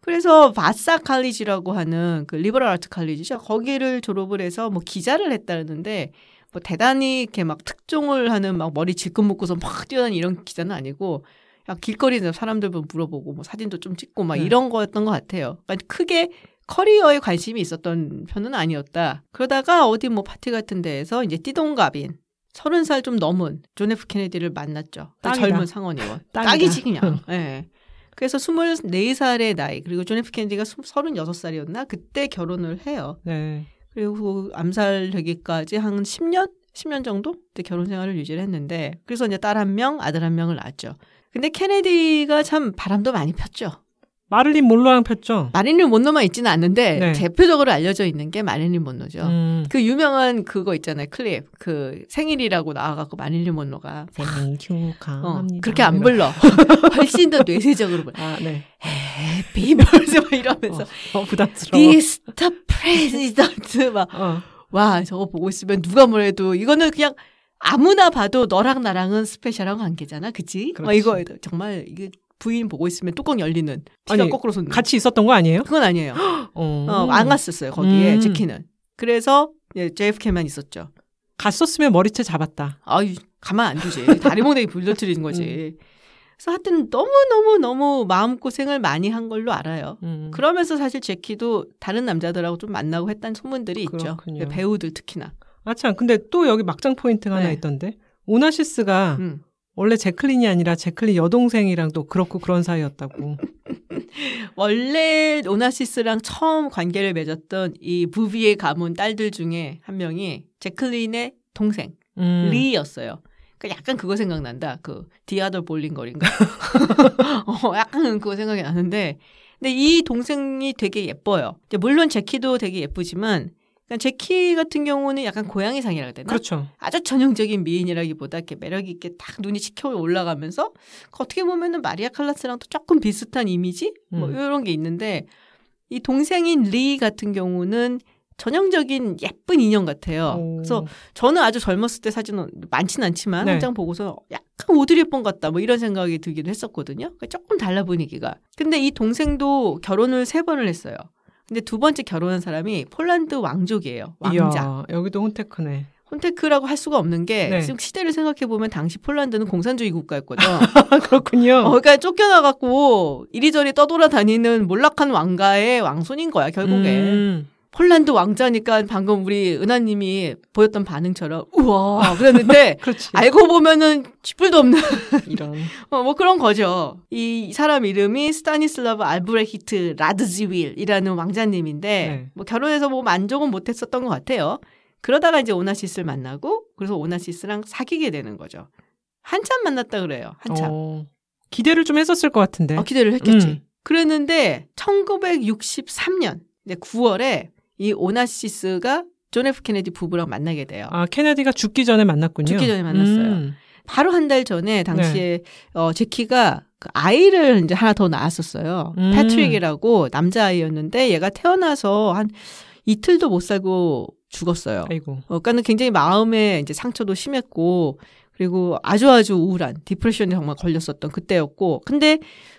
그래서 바사 칼리지라고 하는 그 리버럴 아트 칼리지죠. 거기를 졸업을 해서 뭐 기자를 했다는데 뭐 대단히 이렇게 막 특종을 하는 막 머리 질끈 묶고서 막 뛰어다니는 이런 기자는 아니고 야, 길거리에서 사람들 물어보고 뭐 사진도 좀 찍고 막 네. 이런 거였던 것 같아요. 그러니까 크게 커리어에 관심이 있었던 편은 아니었다. 그러다가 어디 뭐 파티 같은 데에서 이제 띠동갑인 서른 살 좀 넘은 존 F 케네디를 만났죠. 그 딱이다. 젊은 상원의원. *laughs* 딱이지 그냥. *laughs* 예. 그래서 24살의 나이 그리고 존 F 케네디가 36살이었나 그때 결혼을 해요. 네. 그리고 암살되기까지 한 10년? 10년 정도? 그때 결혼 생활을 유지를 했는데 그래서 이제 딸 한 명, 아들 한 명을 낳았죠. 근데 케네디가 참 바람도 많이 폈죠. 마릴린 먼로랑 폈죠. 마릴린 먼로만 있지는 않는데 네. 대표적으로 알려져 있는 게 마릴린 먼로죠. 음. 그 유명한 그거 있잖아요. 클립. 그 생일이라고 나와갖고 마릴린 먼로가 생일 어, 축하합니다. 그렇게 안 불러. *laughs* 훨씬 더 뇌쇄적으로 불러. 아, 네. Happy birth 막 이러면서 어, 어, 부담스러워. Mr. President *laughs* 막 어. 와, 저거 보고 있으면 누가 뭐래도 이거는 그냥 아무나 봐도 너랑 나랑은 special한 관계잖아. 그치? 막 그렇지. 이거 정말 이게 부인 보고 있으면 뚜껑 열리는 피가 아니, 거꾸로 솟는. 같이 있었던 거 아니에요? 그건 아니에요. *gasps* 어. 어, 안 갔었어요. 거기에 음. 제키는. 그래서 예, JFK만 있었죠. 갔었으면 머리채 잡았다. 아유, 가만 안 두지. 다리 몽둥이 불러트리는 *laughs* 거지. 그래서 하여튼 너무너무너무 마음고생을 많이 한 걸로 알아요. 음. 그러면서 사실 제키도 다른 남자들하고 좀 만나고 했다는 소문들이 있죠. 그렇군요. 배우들 특히나. 아, 참. 근데 또 여기 막장 포인트가 하나 네. 있던데. 오나시스가 음. 원래 제클린이 아니라 제클린 여동생이랑 또 그렇고 그런 사이였다고. *laughs* 원래 오나시스랑 처음 관계를 맺었던 이 부비에 가문 딸들 중에 한 명이 제클린의 동생 음. 리였어요. 그러니까 약간 그거 생각난다. 그 The Other Boleyn Girl인가? *laughs* 어, 약간 그거 생각이 나는데, 근데 이 동생이 되게 예뻐요. 물론 제키도 되게 예쁘지만, 그러니까 제키 같은 경우는 약간 고양이상이라 해야 되나? 그렇죠. 아주 전형적인 미인이라기보다 이렇게 매력 있게 딱 눈이 치켜 올라가면서 그 어떻게 보면은 마리아 칼라스랑도 조금 비슷한 이미지 뭐 음. 이런 게 있는데 이 동생인 리 같은 경우는 전형적인 예쁜 인형 같아요. 오. 그래서 저는 아주 젊었을 때 사진은 많지는 않지만 네. 한장 보고서 약간 오드리 헵번 같다 뭐 이런 생각이 들기도 했었거든요. 그러니까 조금 달라 분위기가. 근데 이 동생도 결혼을 세 번을 했어요. 근데 두 번째 결혼한 사람이 폴란드 왕족이에요. 왕자. 이야, 여기도 혼테크네. 혼테크라고 할 수가 없는 게 네. 지금 시대를 생각해 보면 당시 폴란드는 공산주의 국가였거든. 아, *laughs* 그렇군요. 어, 그러니까 쫓겨나 갖고 이리저리 떠돌아다니는 몰락한 왕가의 왕손인 거야 결국에. 음. 폴란드 왕자니까 방금 우리 은하님이 보였던 반응처럼 우와 *laughs* 그랬는데 그렇지. 알고 보면은 쥐뿔도 없는 *laughs* 이런. *laughs* 어, 뭐 그런 거죠. 이 사람 이름이 스타니슬라브 알브레히트 라드지윌이라는 왕자님인데 네. 뭐 결혼해서 뭐 만족은 못했었던 것 같아요. 그러다가 이제 오나시스를 만나고 그래서 오나시스랑 사귀게 되는 거죠. 한참 만났다 그래요. 한참. 어, 기대를 좀 했었을 것 같은데. 어, 기대를 했겠지. 음. 그랬는데 1963년 9월에 이 오나시스가 존 F 케네디 부부랑 만나게 돼요. 아, 케네디가 죽기 전에 만났군요. 죽기 전에 만났어요. 음. 바로 한 달 전에 당시에 어 제키가 그 아이를 이제 하나 더 낳았었어요. 음. 패트릭이라고 남자 아이였는데 얘가 태어나서 한 이틀도 못 살고 죽었어요. 아이고. 어, 그러니까는 굉장히 마음에 이제 상처도 심했고 그리고 아주 아주 우울한 depression에 정말 걸렸었던 그때였고 근데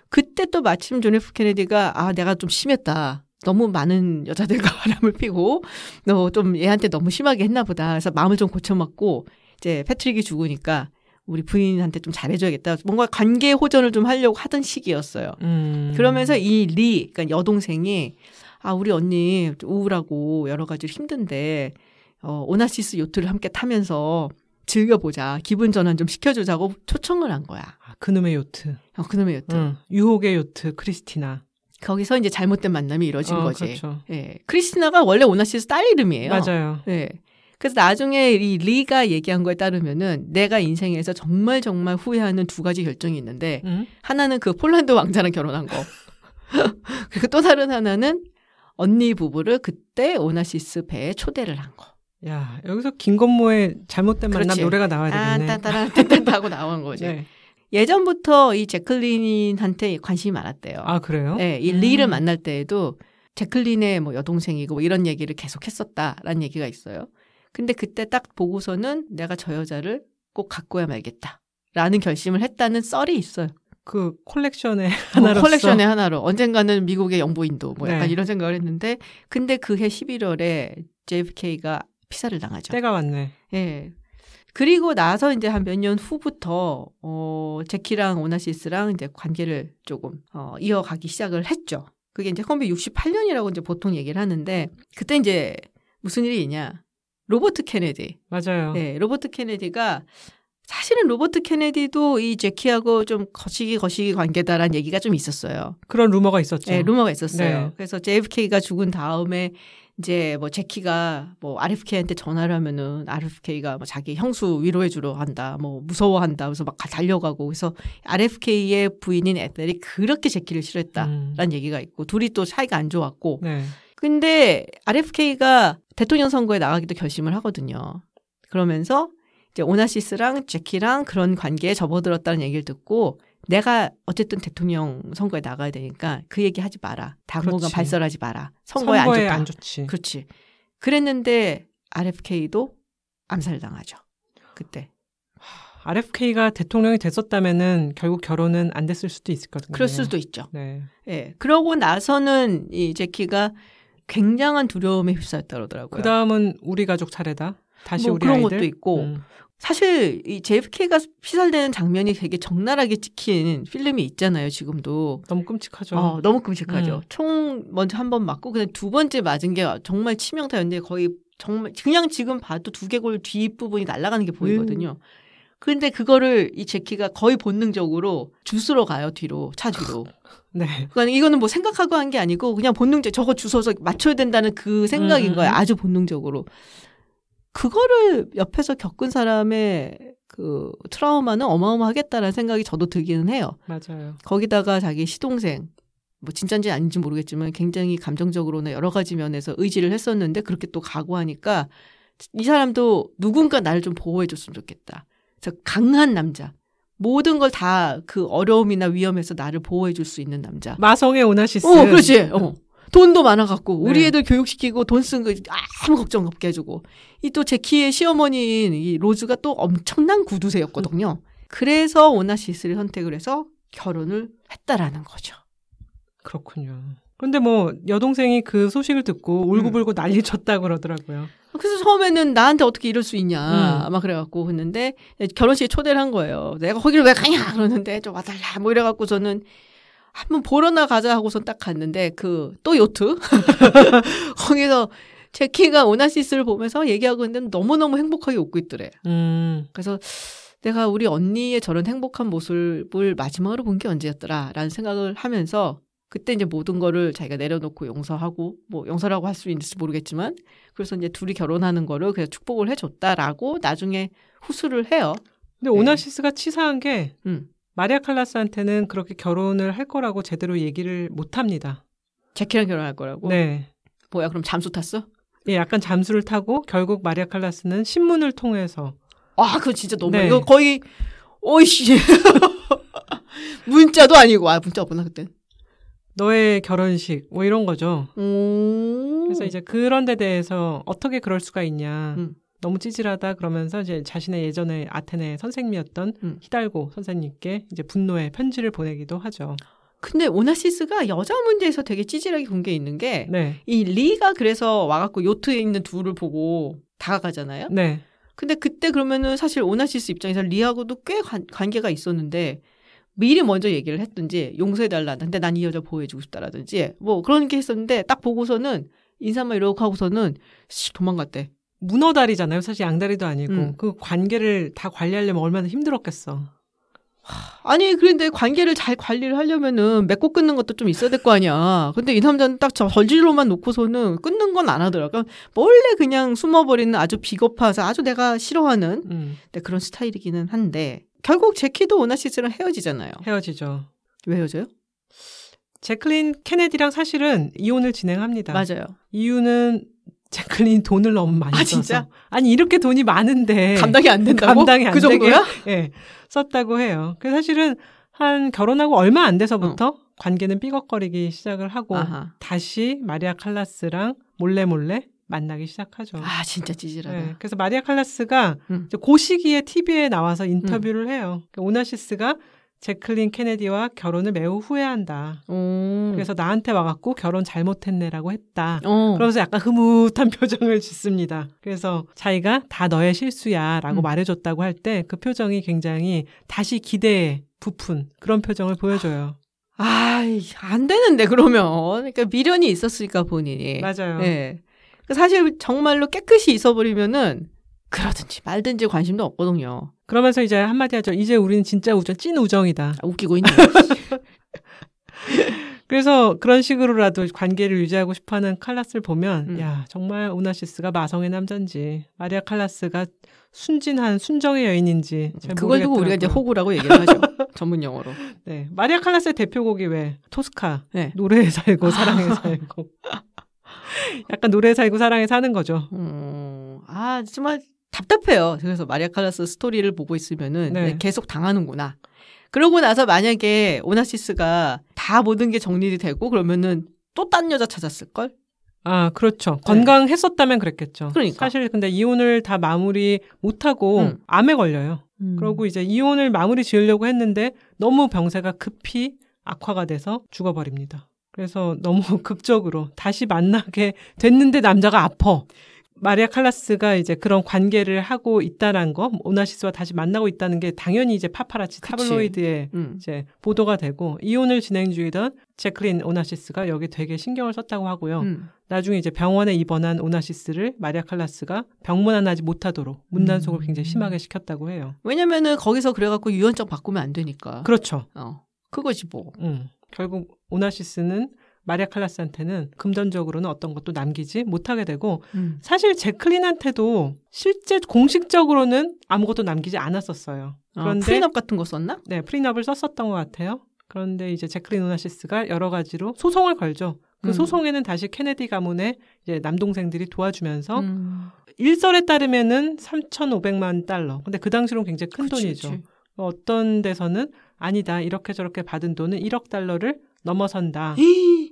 그때 또 마침 존 F 케네디가 아 내가 좀 심했다. 너무 많은 여자들과 *laughs* 바람을 피고 너 좀 얘한테 너무 심하게 했나 보다. 그래서 마음을 좀 고쳐먹고 이제 패트릭이 죽으니까 우리 부인한테 좀 잘해줘야겠다. 뭔가 관계 호전을 좀 하려고 하던 시기였어요. 음. 그러면서 이 리, 그러니까 여동생이 아 우리 언니 좀 우울하고 여러 가지로 힘든데 어, 오나시스 요트를 함께 타면서 즐겨보자, 기분 전환 좀 시켜주자고 초청을 한 거야. 아, 그놈의 요트. 어, 그놈의 요트. 응. 유혹의 요트 크리스티나. 거기서 이제 잘못된 만남이 이루어진 어, 거지. 그렇죠. 예, 크리스티나가 원래 오나시스 딸 이름이에요. 맞아요. 예. 그래서 나중에 이 리가 얘기한 거에 따르면은 내가 인생에서 정말 정말 후회하는 두 가지 결정이 있는데 응? 하나는 그 폴란드 왕자랑 결혼한 거. *laughs* 그리고 또 다른 하나는 언니 부부를 그때 오나시스 배에 초대를 한 거. 야, 여기서 김건모의 잘못된 만남 그렇지. 노래가 나와야 아, 되겠네. 딴따란 딴딴 하고 나온 거지. *laughs* 네. 예전부터 이 제클린한테 관심이 많았대요. 아, 그래요? 네, 이 음. 리를 만날 때에도 제클린의 뭐 여동생이고 뭐 이런 얘기를 계속 했었다라는 얘기가 있어요. 근데 그때 딱 보고서는 내가 저 여자를 꼭 갖고야 말겠다. 라는 결심을 했다는 썰이 있어요. 그 콜렉션의 뭐 하나로서 컬렉션의 하나로 언젠가는 미국의 영부인도 뭐 약간 네. 이런 생각을 했는데 근데 그해 11월에 JFK가 피살을 당하죠. 때가 왔네. 예. 그리고 나서 이제 한 몇 년 후부터 어 제키랑 오나시스랑 이제 관계를 조금 어 이어가기 시작을 했죠. 그게 이제 1968년이라고 이제 보통 얘기를 하는데 그때 이제 무슨 일이 있냐? 로버트 케네디. 맞아요. 네, 로버트 케네디가 사실은 로버트 케네디도 이 제키하고 좀 거시기 거시기 관계다라는 얘기가 좀 있었어요. 그런 루머가 있었죠. 네, 루머가 있었어요. 네. 그래서 JFK가 죽은 다음에 이제 뭐 제키가 뭐 RFK한테 전화를 하면은 RFK가 뭐 자기 형수 위로해 주러 한다, 뭐 무서워한다, 그래서 막 달려가고 그래서 RFK의 부인인 애들이 그렇게 제키를 싫어했다라는 음. 얘기가 있고 둘이 또 사이가 안 좋았고 네. 근데 RFK가 대통령 선거에 나가기도 결심을 하거든요. 그러면서 이제 오나시스랑 제키랑 그런 관계에 접어들었다는 얘기를 듣고 내가 어쨌든 대통령 선거에 나가야 되니까 그 얘기 하지 마라. 당분간 그렇지. 발설하지 마라. 선거에, 선거에 안 안. 좋지. 그렇지. 그랬는데 RFK도 암살당하죠. 그때. RFK가 대통령이 됐었다면은 결국 결혼은 안 됐을 수도 있었거든요. 그럴 수도 있죠. 네. 예. 그러고 나서는 이 제키가 굉장한 두려움에 휩싸였다 그러더라고요. 그 다음은 우리 가족 차례다. 다시 뭐 우리 그런 아이들. 것도 있고 음. 사실 이 JFK가 피살되는 장면이 되게 적나라하게 찍힌 필름이 있잖아요. 지금도 너무 끔찍하죠. 어, 너무 끔찍하죠. 음. 총 먼저 한 번 맞고 그다음 두 번째 맞은 게 정말 치명타였는데 거의 정말 그냥 지금 봐도 두개골 뒷 부분이 날아가는 게 보이거든요. 근데 그거를 이 제키가 거의 본능적으로 주스러 가요 뒤로 차 뒤로. *laughs* 네. 그러니까 이거는 뭐 생각하고 한 게 아니고 그냥 본능적 저거 주워서 맞춰야 된다는 그 생각인 음. 거예요. 아주 본능적으로. 그거를 옆에서 겪은 사람의 그 트라우마는 어마어마하겠다라는 생각이 저도 들기는 해요. 맞아요. 거기다가 자기 시동생 뭐 진짠지 아닌지 모르겠지만 굉장히 감정적으로나 여러 가지 면에서 의지를 했었는데 그렇게 또 각오하니까 이 사람도 누군가 나를 좀 보호해 줬으면 좋겠다. 그래서 강한 남자. 모든 걸 다 그 어려움이나 위험에서 나를 보호해 줄 수 있는 남자. 마성의 오나시스. 어, 그렇지. 어. 돈도 많아갖고 우리 네. 애들 교육시키고 돈 쓴 거 아무 걱정 없게 해주고 이 또 제키의 시어머니인 이 로즈가 또 엄청난 구두쇠였거든요. 그래서 오나시스를 선택을 해서 결혼을 했다라는 거죠. 그렇군요. 근데 뭐 여동생이 그 소식을 듣고 울고불고 음. 난리 쳤다 그러더라고요. 그래서 처음에는 나한테 어떻게 이럴 수 있냐 음. 아마 그래갖고 했는데 결혼식에 초대를 한 거예요. 내가 거기를 왜 가냐 그러는데 좀 와달라 뭐 이래갖고 저는 한번 보러 나 가자 하고선 딱 갔는데 그 또 요트 *laughs* 거기서 제키가 오나시스를 보면서 얘기하고 있는데 너무너무 행복하게 웃고 있더래. 음. 그래서 내가 우리 언니의 저런 행복한 모습을 마지막으로 본 게 언제였더라 라는 생각을 하면서 그때 이제 모든 거를 자기가 내려놓고 용서하고 뭐 용서라고 할 수 있을지 모르겠지만 그래서 이제 둘이 결혼하는 거를 그냥 축복을 해줬다라고 나중에 후수를 해요. 근데 오나시스가 치사한 게 음. 마리아 칼라스한테는 그렇게 결혼을 할 거라고 제대로 얘기를 못 합니다. 제키랑 결혼할 거라고. 네. 뭐야 그럼 잠수 탔어? 예, 약간 잠수를 타고 결국 마리아 칼라스는 신문을 통해서 아 그거 진짜 너무 네. 이거 거의 오이씨 *laughs* 문자도 아니고 아 문자 없구나 그때. 너의 결혼식 뭐 이런 거죠. 음. 그래서 이제 그런 데 대해서 어떻게 그럴 수가 있냐. 음. 너무 찌질하다 그러면서 이제 자신의 예전에 아테네 선생님이었던 음. 히달고 선생님께 이제 분노의 편지를 보내기도 하죠. 근데 오나시스가 여자 문제에서 되게 찌질하게 군게 있는 게 네. 이 리가 그래서 와갖고 요트에 있는 둘을 보고 다가가잖아요. 네. 근데 그때 그러면은 사실 오나시스 입장에서 리하고도 꽤 관, 관계가 있었는데 미리 먼저 얘기를 했든지 용서해달라. 근데 난 이 여자 보호해주고 싶다라든지 뭐 그런 게 했었는데 딱 보고서는 인사만 이러고 하고서는 씨, 도망갔대. 문어다리잖아요. 사실 양다리도 아니고 음. 그 관계를 다 관리하려면 얼마나 힘들었겠어. 아니 그런데 관계를 잘 관리를 하려면은 맺고 끊는 것도 좀 있어야 될 거 아니야. 근데 이 남자는 딱저 저질로만 놓고서는 끊는 건 안 하더라고. 원래 그냥 숨어버리는 아주 비겁해서 아주 내가 싫어하는 음, 네, 그런 스타일이기는 한데 결국 제키도 오나시스랑 헤어지잖아요. 헤어지죠. 왜 헤어져요? 제클린 케네디랑 사실은 이혼을 진행합니다. 맞아요. 이유는 제클린 돈을 너무 많이 아, 써서. 진짜? 아니 이렇게 돈이 많은데 감당이 안 된다고? 감당이 안 그 되게 정도야? 예, 썼다고 해요. 그 사실은 한 결혼하고 얼마 안 돼서부터 관계는 삐걱거리기 시작을 하고 아하. 다시 마리아 칼라스랑 몰래 몰래 만나기 시작하죠. 아 진짜 찌질하다. 네, 그래서 마리아 칼라스가 음. 그 시기에 TV에 나와서 인터뷰를 해요. 그러니까 오나시스가 제클린 케네디와 결혼을 매우 후회한다. 오. 그래서 나한테 와갖고 결혼 잘못했네라고 했다. 어. 그러면서 약간 흐뭇한 *laughs* 표정을 짓습니다. 그래서 자기가 다 너의 실수야라고 음. 말해줬다고 할 때 그 표정이 굉장히 다시 기대에 부푼 그런 표정을 보여줘요. 아이, 안 되는데, 그러면. 그러니까 미련이 있었으니까, 본인이. 맞아요. 예. 그 사실 정말로 깨끗이 있어버리면은, 그러든지 말든지 관심도 없거든요. 그러면서 이제 한마디 하죠. 이제 우리는 진짜 우정, 찐 우정이다. 아, 웃기고 있네. *laughs* 그래서 그런 식으로라도 관계를 유지하고 싶어하는 칼라스를 보면 음. 야 정말 오나시스가 마성의 남자인지 마리아 칼라스가 순진한 순정의 여인인지 잘 그걸 두고 우리가 이제. 호구라고 얘기를 하죠. *laughs* 전문 용어로. 네 마리아 칼라스의 대표곡이 왜 토스카 네. 노래에 살고 사랑에 살고 *laughs* 약간 노래에 살고 사랑에 사는 거죠. 음, 아, 정말 답답해요. 그래서 마리아 칼라스 스토리를 보고 있으면은 네. 네, 계속 당하는구나. 그러고 나서 만약에 오나시스가 다 모든 게 정리가 되고 그러면은 또 딴 여자 찾았을 걸? 아 그렇죠. 건강했었다면 그랬겠죠. 네. 그러니까. 사실 근데 이혼을 다 마무리 못하고 음. 암에 걸려요. 그러고 이제 이혼을 마무리 지으려고 했는데 너무 병세가 급히 악화가 돼서 죽어버립니다. 그래서 너무 *laughs* 극적으로 다시 만나게 됐는데 남자가 아파. 마리아 칼라스가 이제 그런 관계를 하고 있다는 거, 오나시스와 다시 만나고 있다는 게 당연히 이제 파파라치 그치. 타블로이드에 음. 이제 보도가 되고 이혼을 진행 중이던 제클린 오나시스가 여기 되게 신경을 썼다고 하고요. 음. 나중에 이제 병원에 입원한 오나시스를 마리아 칼라스가 병문안하지 못하도록 문단속을 음. 굉장히 심하게 시켰다고 해요. 왜냐면은 거기서 그래갖고 유언장 바꾸면 안 되니까. 그렇죠. 어, 그거지 뭐. 음. 결국 오나시스는 마리아 칼라스한테는 금전적으로는 어떤 것도 남기지 못하게 되고 음. 사실 재클린한테도 실제 공식적으로는 아무것도 남기지 않았었어요. 어, 그런데 prenup 같은 거 썼나? 네, prenup을 썼었던 것 같아요. 그런데 이제 재클린 오나시스가 여러 가지로 소송을 걸죠. 그 음. 소송에는 다시 케네디 가문의 이제 남동생들이 도와주면서 음. 일설에 따르면은 3,500만 달러. 근데 그 당시로는 굉장히 큰 그치, 돈이죠. 그치. 어떤 데서는 아니다. 이렇게 저렇게 받은 돈은 1억 달러를 넘어선다.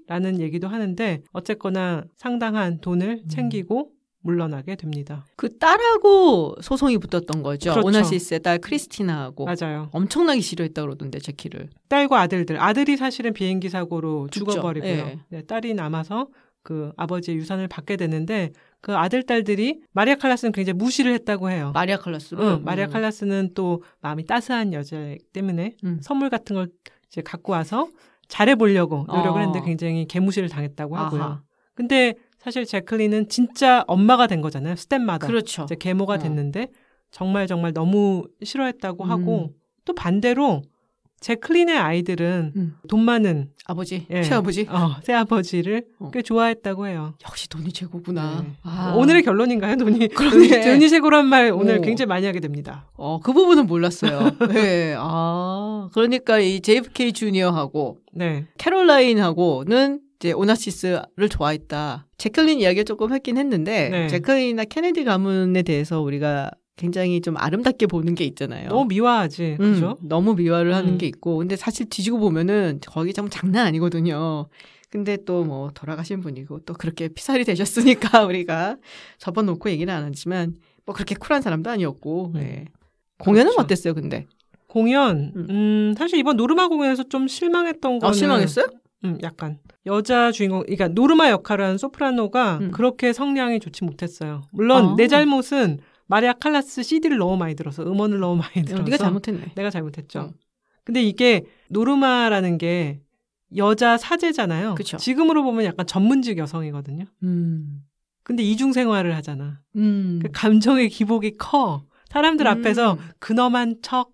라는 얘기도 하는데 어쨌거나 상당한 돈을 음. 챙기고 물러나게 됩니다. 그 딸하고 소송이 붙었던 거죠. 그렇죠. 오나시스의 딸 크리스티나하고. 맞아요. 엄청나게 싫어했다 그러던데 제키를. 딸과 아들들. 아들이 사실은 비행기 사고로 죽죠. 죽어버리고요. 예. 네, 딸이 남아서 그 아버지의 유산을 받게 되는데 그 아들 딸들이 마리아 칼라스는 굉장히 무시를 했다고 해요. 마리아 칼라스로. 응, 마리아 칼라스는 또 마음이 따스한 여자이기 때문에 음. 선물 같은 걸 이제 갖고 와서 잘해보려고 노력을 어. 했는데 굉장히 개무시를 당했다고 하고요. 아하. 근데 사실 제클린은 진짜 엄마가 된 거잖아요. 스텝마다. 그렇죠. 이제 계모가 어. 됐는데 정말 정말 너무 싫어했다고 음. 하고 또 반대로 제 클린의 아이들은 음. 돈 많은 아버지, 예. 시아버지. 어, 새아버지를 어. 꽤 좋아했다고 해요. 역시 돈이 최고구나. 네. 아. 오늘의 결론인가요? 돈이 *laughs* 그러네. 돈이 최고란 말 오늘 오. 굉장히 많이 하게 됩니다. 어, 그 부분은 몰랐어요. *laughs* 네. 아, 그러니까 이 JFK 주니어하고 네. 캐롤라인하고는 이제 오나시스를 좋아했다. 제클린 이야기를 조금 했긴 했는데 네. 제클린이나 케네디 가문에 대해서 우리가 굉장히 좀 아름답게 보는 게 있잖아요. 너무 미화하지. 음, 그죠? 너무 미화를 하는 음. 게 있고 근데 사실 뒤지고 보면은 거기 좀 장난 아니거든요. 근데 또 뭐 돌아가신 분이고 또 그렇게 피살이 되셨으니까 *laughs* 우리가 접어놓고 얘기는 안 하지만 뭐 그렇게 쿨한 사람도 아니었고 음. 네. 공연은 그렇죠. 어땠어요 근데? 공연, 음. 음, 사실 이번 노르마 공연에서 좀 실망했던 거는 어 실망했어요? 음, 약간 여자 주인공, 그러니까 노르마 역할을 하는 소프라노가 음. 그렇게 성량이 좋지 못했어요. 물론 아. 내 잘못은 마리아 칼라스 CD를 너무 많이 들어서 음원을 너무 많이 들어서 어, 네가 잘못했네. 내가 잘못했죠. 어. 근데 이게 노르마라는 게 여자 사제잖아요. 그쵸. 지금으로 보면 약간 전문직 여성이거든요. 음. 근데 이중 생활을 하잖아. 음. 그 감정의 기복이 커. 사람들 음. 앞에서 근엄한 척,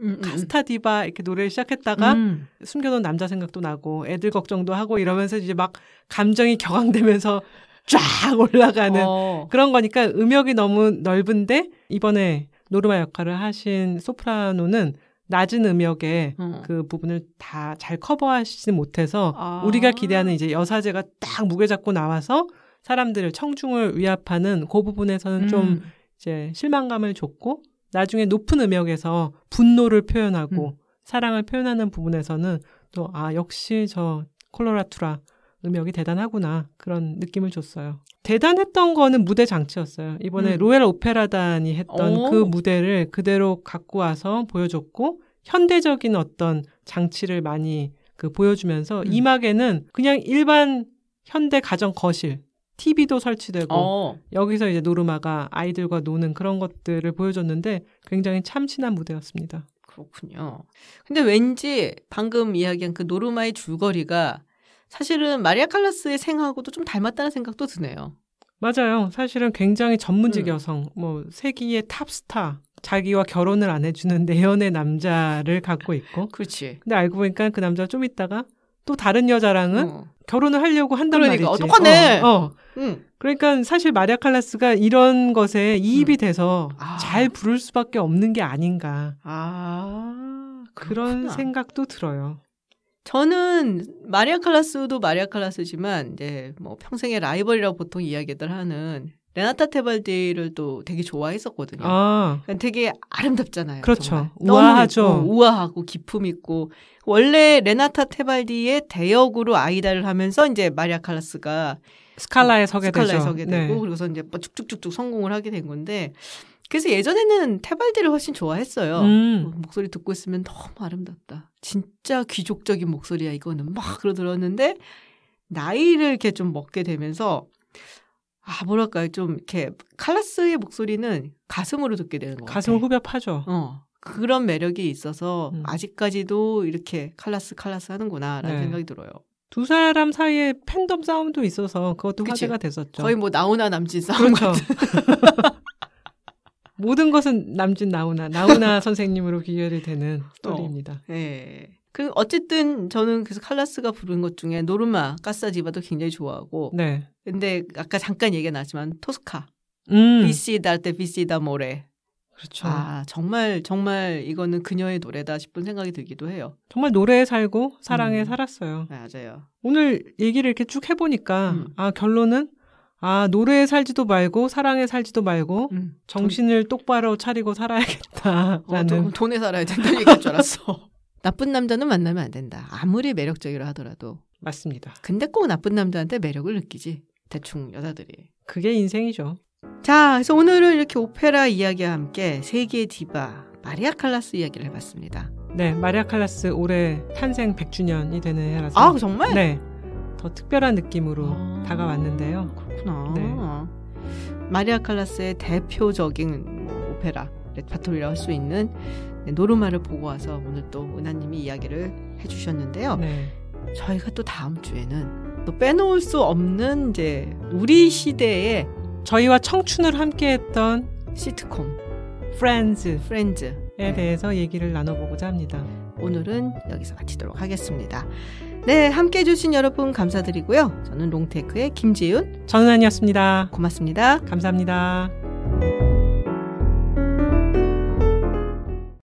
음, 음, 카스타 디바 이렇게 노래를 시작했다가 음. 숨겨놓은 남자 생각도 나고 애들 걱정도 하고 이러면서 이제 막 감정이 격앙되면서 쫙 올라가는 어. 그런 거니까 음역이 너무 넓은데 이번에 노르마 역할을 하신 소프라노는 낮은 음역에 어. 그 부분을 다 잘 커버하시지 못해서 아. 우리가 기대하는 이제 여사제가 딱 무게 잡고 나와서 사람들을 청중을 위압하는 그 부분에서는 좀 음. 이제 실망감을 줬고 나중에 높은 음역에서 분노를 표현하고 음. 사랑을 표현하는 부분에서는 또 아 역시 저 콜로라투라 음역이 대단하구나 그런 느낌을 줬어요. 대단했던 거는 무대 장치였어요. 이번에 음. 로얄 오페라단이 했던 오. 그 무대를 그대로 갖고 와서 보여줬고 현대적인 어떤 장치를 많이 그 보여주면서 음. 이막에는 그냥 일반 현대 가정 거실, TV도 설치되고 어. 여기서 이제 노르마가 아이들과 노는 그런 것들을 보여줬는데 굉장히 참신한 무대였습니다. 그렇군요. 근데 왠지 방금 이야기한 그 노르마의 줄거리가 사실은 마리아 칼라스의 생하고도 좀 닮았다는 생각도 드네요. 맞아요. 사실은 굉장히 전문직 음. 여성, 뭐 세기의 탑스타, 자기와 결혼을 안 해주는 내연의 남자를 갖고 있고, 그렇지. 근데 알고 보니까 그 남자 좀 있다가 또 다른 여자랑은 어. 결혼을 하려고 한단 그러니까, 말이지. 어, 똑같네. 어, 어. 응. 그러니까 사실 마리아 칼라스가 이런 것에 이입이 음. 돼서 아. 잘 부를 수밖에 없는 게 아닌가 아, 그런 그렇구나. 생각도 들어요. 저는 마리아 칼라스도 마리아 칼라스지만 이제 뭐 평생의 라이벌이라고 보통 이야기들 하는 레나타 테발디를 또 되게 좋아했었거든요. 아, 그러니까 되게 아름답잖아요. 그렇죠. 우아하죠. 우아하고 기품 있고 원래 레나타 테발디의 대역으로 아이다를 하면서 이제 마리아 칼라스가 스칼라에 서게 스칼라에 되죠. 서게 네. 되고 그래서 이제 뭐 쭉쭉쭉쭉 성공을 하게 된 건데 그래서 예전에는 테발디를 훨씬 좋아했어요. 음. 목소리 듣고 있으면 너무 아름답다. 진짜 귀족적인 목소리야 이거는 막 그러 들었는데 나이를 이렇게 좀 먹게 되면서 아 뭐랄까요 좀 이렇게 칼라스의 목소리는 가슴으로 듣게 되는 것 가슴을 같아. 후벼 파죠. 어 그런 매력이 있어서 음. 아직까지도 이렇게 칼라스 칼라스 하는구나라는 네. 생각이 들어요. 두 사람 사이에 팬덤 싸움도 있어서 그것도 그치. 화제가 됐었죠. 거의 뭐 나훈아 남진 싸움 그렇죠. *laughs* 모든 것은 남진 나훈아 나훈아 선생님으로 귀결이 되는 스토리입니다. 예. 그 어쨌든 저는 그래서 칼라스가 부른 것 중에 노르마 Casta Diva도 굉장히 좋아하고 네. 근데 아까 잠깐 얘기가 나왔지만 토스카 음. Vissi d' arte vissi d'amore 그렇죠. 아 정말 정말 이거는 그녀의 노래다 싶은 생각이 들기도 해요. 정말 노래에 살고 사랑에 음. 살았어요. 맞아요. 오늘 얘기를 이렇게 쭉 해보니까 음. 아 결론은 아 노래에 살지도 말고 사랑에 살지도 말고 음. 정신을 똑바로 차리고 어, 살아야겠다라는 돈, 돈에 살아야 된다는 얘기할 줄 알았어. *laughs* 나쁜 남자는 만나면 안 된다. 아무리 매력적이라 하더라도. 맞습니다. 근데 꼭 나쁜 남자한테 매력을 느끼지. 대충 여자들이. 그게 인생이죠. 자, 그래서 오늘은 이렇게 오페라 이야기와 함께 세계의 디바 마리아 칼라스 이야기를 해봤습니다. 네, 마리아 칼라스 올해 탄생 100주년이 되는 해라서 아, 정말? 네. 더 특별한 느낌으로 아. 다가왔는데요. 그렇구나. 네. 마리아 칼라스의 대표적인 뭐 오페라 레파토리라고 할 수 있는 노르마를 보고 와서 오늘 또 은하님이 이야기를 해주셨는데요. 네. 저희가 또 다음 주에는 또 빼놓을 수 없는 이제 우리 시대의 저희와 청춘을 함께했던 시트콤 프렌즈에 프렌즈 대해서 얘기를 나눠보고자 합니다. 오늘은 여기서 마치도록 하겠습니다. 네, 함께 해주신 여러분 감사드리고요. 저는 롱테크의 김지윤 전은아이었습니다. 고맙습니다. 감사합니다.